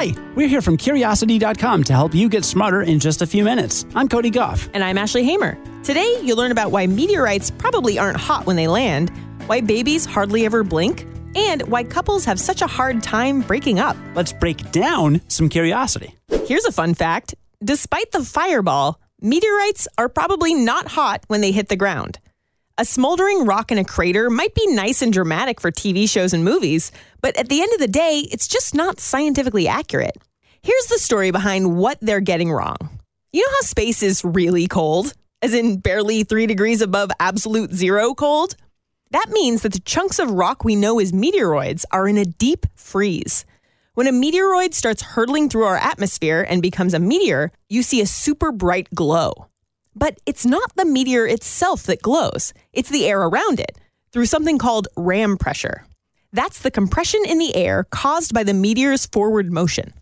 Hi, we're here from Curiosity.com to help you get smarter in just a few minutes. I'm Cody Gough. And I'm Ashley Hamer. Today, you'll learn about why meteorites probably aren't hot when they land, why babies hardly ever blink, and why couples have such a hard time breaking up. Let's break down some curiosity. Here's a fun fact despite the fireball, meteorites are probably not hot when they hit the ground. A smoldering rock in a crater might be nice and dramatic for TV shows and movies, but at the end of the day, it's just not scientifically accurate. Here's the story behind what they're getting wrong. You know how space is really cold? As in barely three degrees above absolute zero cold? That means that the chunks of rock we know as meteoroids are in a deep freeze. When a meteoroid starts hurtling through our atmosphere and becomes a meteor, you see a super bright glow. But it's not the meteor itself that glows, it's the air around it through something called ram pressure. That's the compression in the air caused by the meteor's forward motion.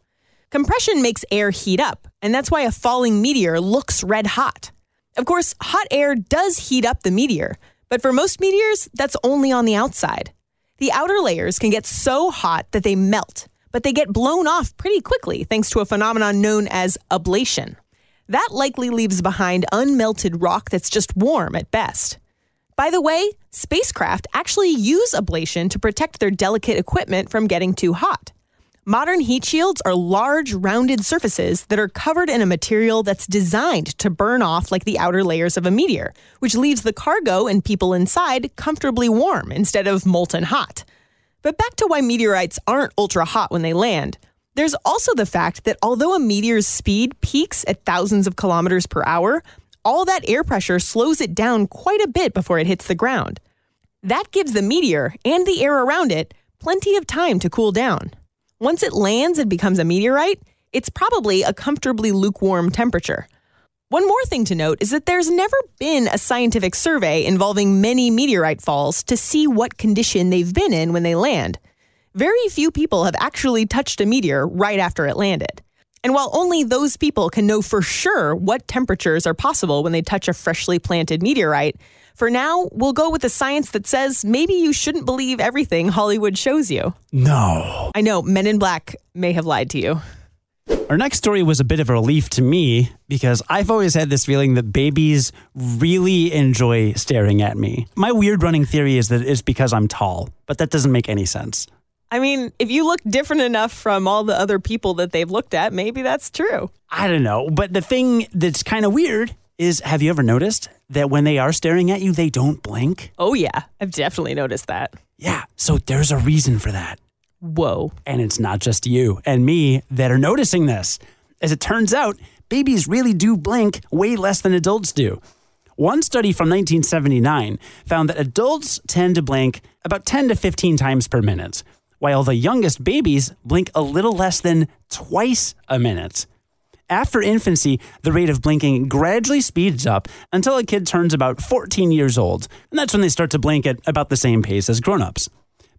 Compression makes air heat up, and that's why a falling meteor looks red hot. Of course, hot air does heat up the meteor, but for most meteors, that's only on the outside. The outer layers can get so hot that they melt, but they get blown off pretty quickly thanks to a phenomenon known as ablation. That likely leaves behind unmelted rock that's just warm at best. By the way, spacecraft actually use ablation to protect their delicate equipment from getting too hot. Modern heat shields are large, rounded surfaces that are covered in a material that's designed to burn off like the outer layers of a meteor, which leaves the cargo and people inside comfortably warm instead of molten hot. But back to why meteorites aren't ultra hot when they land. There's also the fact that although a meteor's speed peaks at thousands of kilometers per hour, all that air pressure slows it down quite a bit before it hits the ground. That gives the meteor and the air around it plenty of time to cool down. Once it lands and becomes a meteorite, it's probably a comfortably lukewarm temperature. One more thing to note is that there's never been a scientific survey involving many meteorite falls to see what condition they've been in when they land very few people have actually touched a meteor right after it landed. And while only those people can know for sure what temperatures are possible when they touch a freshly planted meteorite, for now, we'll go with the science that says maybe you shouldn't believe everything Hollywood shows you. No. I know, Men in Black may have lied to you. Our next story was a bit of a relief to me because I've always had this feeling that babies really enjoy staring at me. My weird running theory is that it's because I'm tall, but that doesn't make any sense. I mean, if you look different enough from all the other people that they've looked at, maybe that's true. I don't know. But the thing that's kind of weird is have you ever noticed that when they are staring at you, they don't blink? Oh, yeah. I've definitely noticed that. Yeah. So there's a reason for that. Whoa. And it's not just you and me that are noticing this. As it turns out, babies really do blink way less than adults do. One study from 1979 found that adults tend to blink about 10 to 15 times per minute while the youngest babies blink a little less than twice a minute. After infancy, the rate of blinking gradually speeds up until a kid turns about 14 years old, and that's when they start to blink at about the same pace as grown-ups.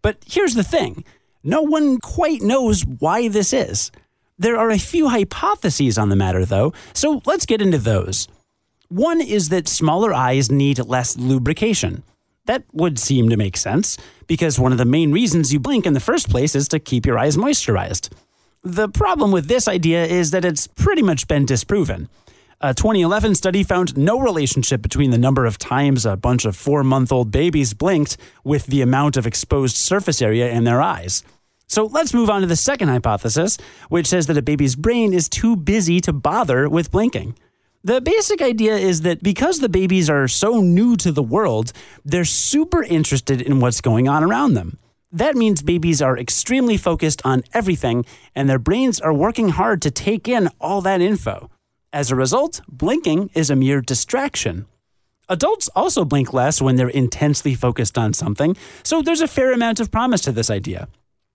But here's the thing. No one quite knows why this is. There are a few hypotheses on the matter, though, so let's get into those. One is that smaller eyes need less lubrication. That would seem to make sense, because one of the main reasons you blink in the first place is to keep your eyes moisturized. The problem with this idea is that it's pretty much been disproven. A 2011 study found no relationship between the number of times a bunch of four month old babies blinked with the amount of exposed surface area in their eyes. So let's move on to the second hypothesis, which says that a baby's brain is too busy to bother with blinking. The basic idea is that because the babies are so new to the world, they're super interested in what's going on around them. That means babies are extremely focused on everything and their brains are working hard to take in all that info. As a result, blinking is a mere distraction. Adults also blink less when they're intensely focused on something, so there's a fair amount of promise to this idea.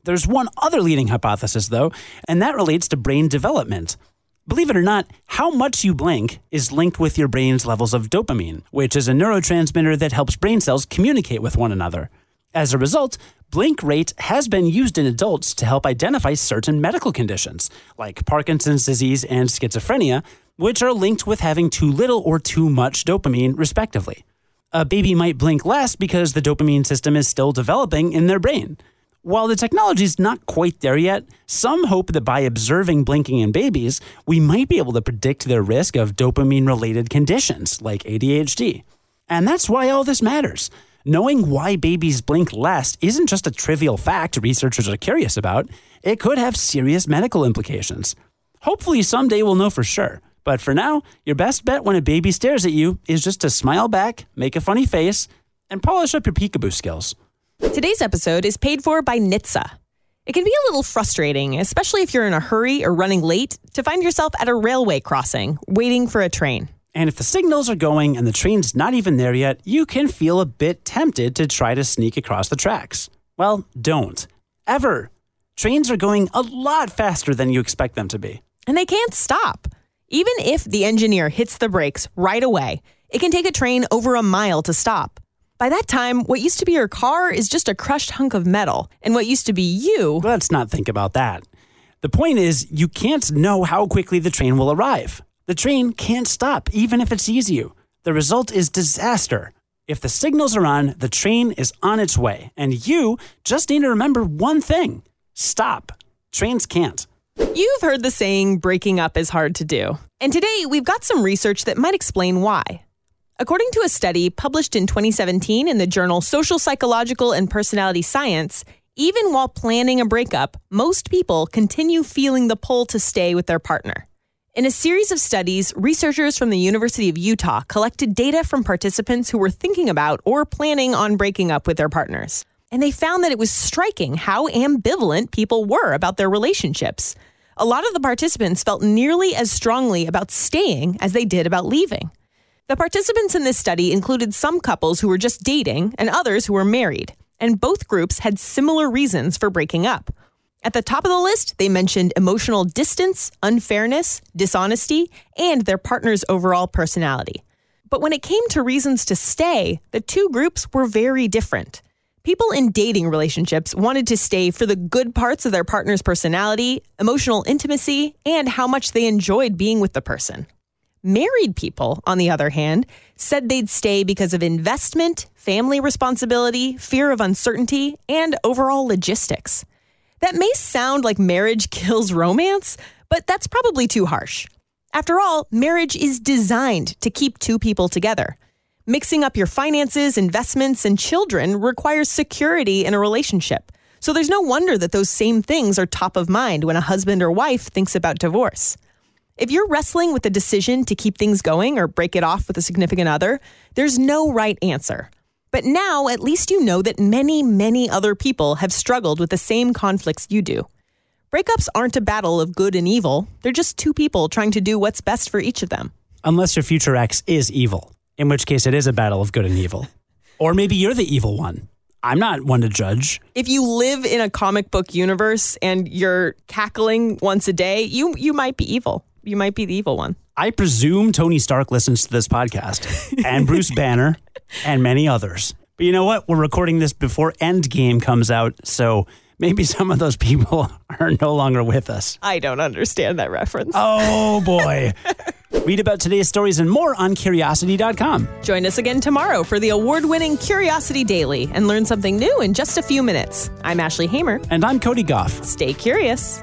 There's one other leading hypothesis, though, and that relates to brain development. Believe it or not, how much you blink is linked with your brain's levels of dopamine, which is a neurotransmitter that helps brain cells communicate with one another. As a result, blink rate has been used in adults to help identify certain medical conditions, like Parkinson's disease and schizophrenia, which are linked with having too little or too much dopamine, respectively. A baby might blink less because the dopamine system is still developing in their brain. While the technology's not quite there yet, some hope that by observing blinking in babies, we might be able to predict their risk of dopamine related conditions like ADHD. And that's why all this matters. Knowing why babies blink less isn't just a trivial fact researchers are curious about, it could have serious medical implications. Hopefully, someday we'll know for sure. But for now, your best bet when a baby stares at you is just to smile back, make a funny face, and polish up your peekaboo skills. Today's episode is paid for by NHTSA. It can be a little frustrating, especially if you're in a hurry or running late, to find yourself at a railway crossing waiting for a train. And if the signals are going and the train's not even there yet, you can feel a bit tempted to try to sneak across the tracks. Well, don't. Ever. Trains are going a lot faster than you expect them to be. And they can't stop. Even if the engineer hits the brakes right away, it can take a train over a mile to stop. By that time, what used to be your car is just a crushed hunk of metal, and what used to be you. Let's not think about that. The point is, you can't know how quickly the train will arrive. The train can't stop, even if it sees you. The result is disaster. If the signals are on, the train is on its way, and you just need to remember one thing stop. Trains can't. You've heard the saying, breaking up is hard to do. And today, we've got some research that might explain why. According to a study published in 2017 in the journal Social Psychological and Personality Science, even while planning a breakup, most people continue feeling the pull to stay with their partner. In a series of studies, researchers from the University of Utah collected data from participants who were thinking about or planning on breaking up with their partners. And they found that it was striking how ambivalent people were about their relationships. A lot of the participants felt nearly as strongly about staying as they did about leaving. The participants in this study included some couples who were just dating and others who were married, and both groups had similar reasons for breaking up. At the top of the list, they mentioned emotional distance, unfairness, dishonesty, and their partner's overall personality. But when it came to reasons to stay, the two groups were very different. People in dating relationships wanted to stay for the good parts of their partner's personality, emotional intimacy, and how much they enjoyed being with the person. Married people, on the other hand, said they'd stay because of investment, family responsibility, fear of uncertainty, and overall logistics. That may sound like marriage kills romance, but that's probably too harsh. After all, marriage is designed to keep two people together. Mixing up your finances, investments, and children requires security in a relationship. So there's no wonder that those same things are top of mind when a husband or wife thinks about divorce. If you're wrestling with the decision to keep things going or break it off with a significant other, there's no right answer. But now, at least you know that many, many other people have struggled with the same conflicts you do. Breakups aren't a battle of good and evil, they're just two people trying to do what's best for each of them. Unless your future ex is evil, in which case it is a battle of good and evil. Or maybe you're the evil one. I'm not one to judge. If you live in a comic book universe and you're cackling once a day, you you might be evil you might be the evil one. I presume Tony Stark listens to this podcast and Bruce Banner and many others. But you know what? We're recording this before Endgame comes out, so maybe some of those people are no longer with us. I don't understand that reference. Oh boy. Read about today's stories and more on curiosity.com. Join us again tomorrow for the award winning Curiosity Daily and learn something new in just a few minutes. I'm Ashley Hamer. And I'm Cody Gough. Stay curious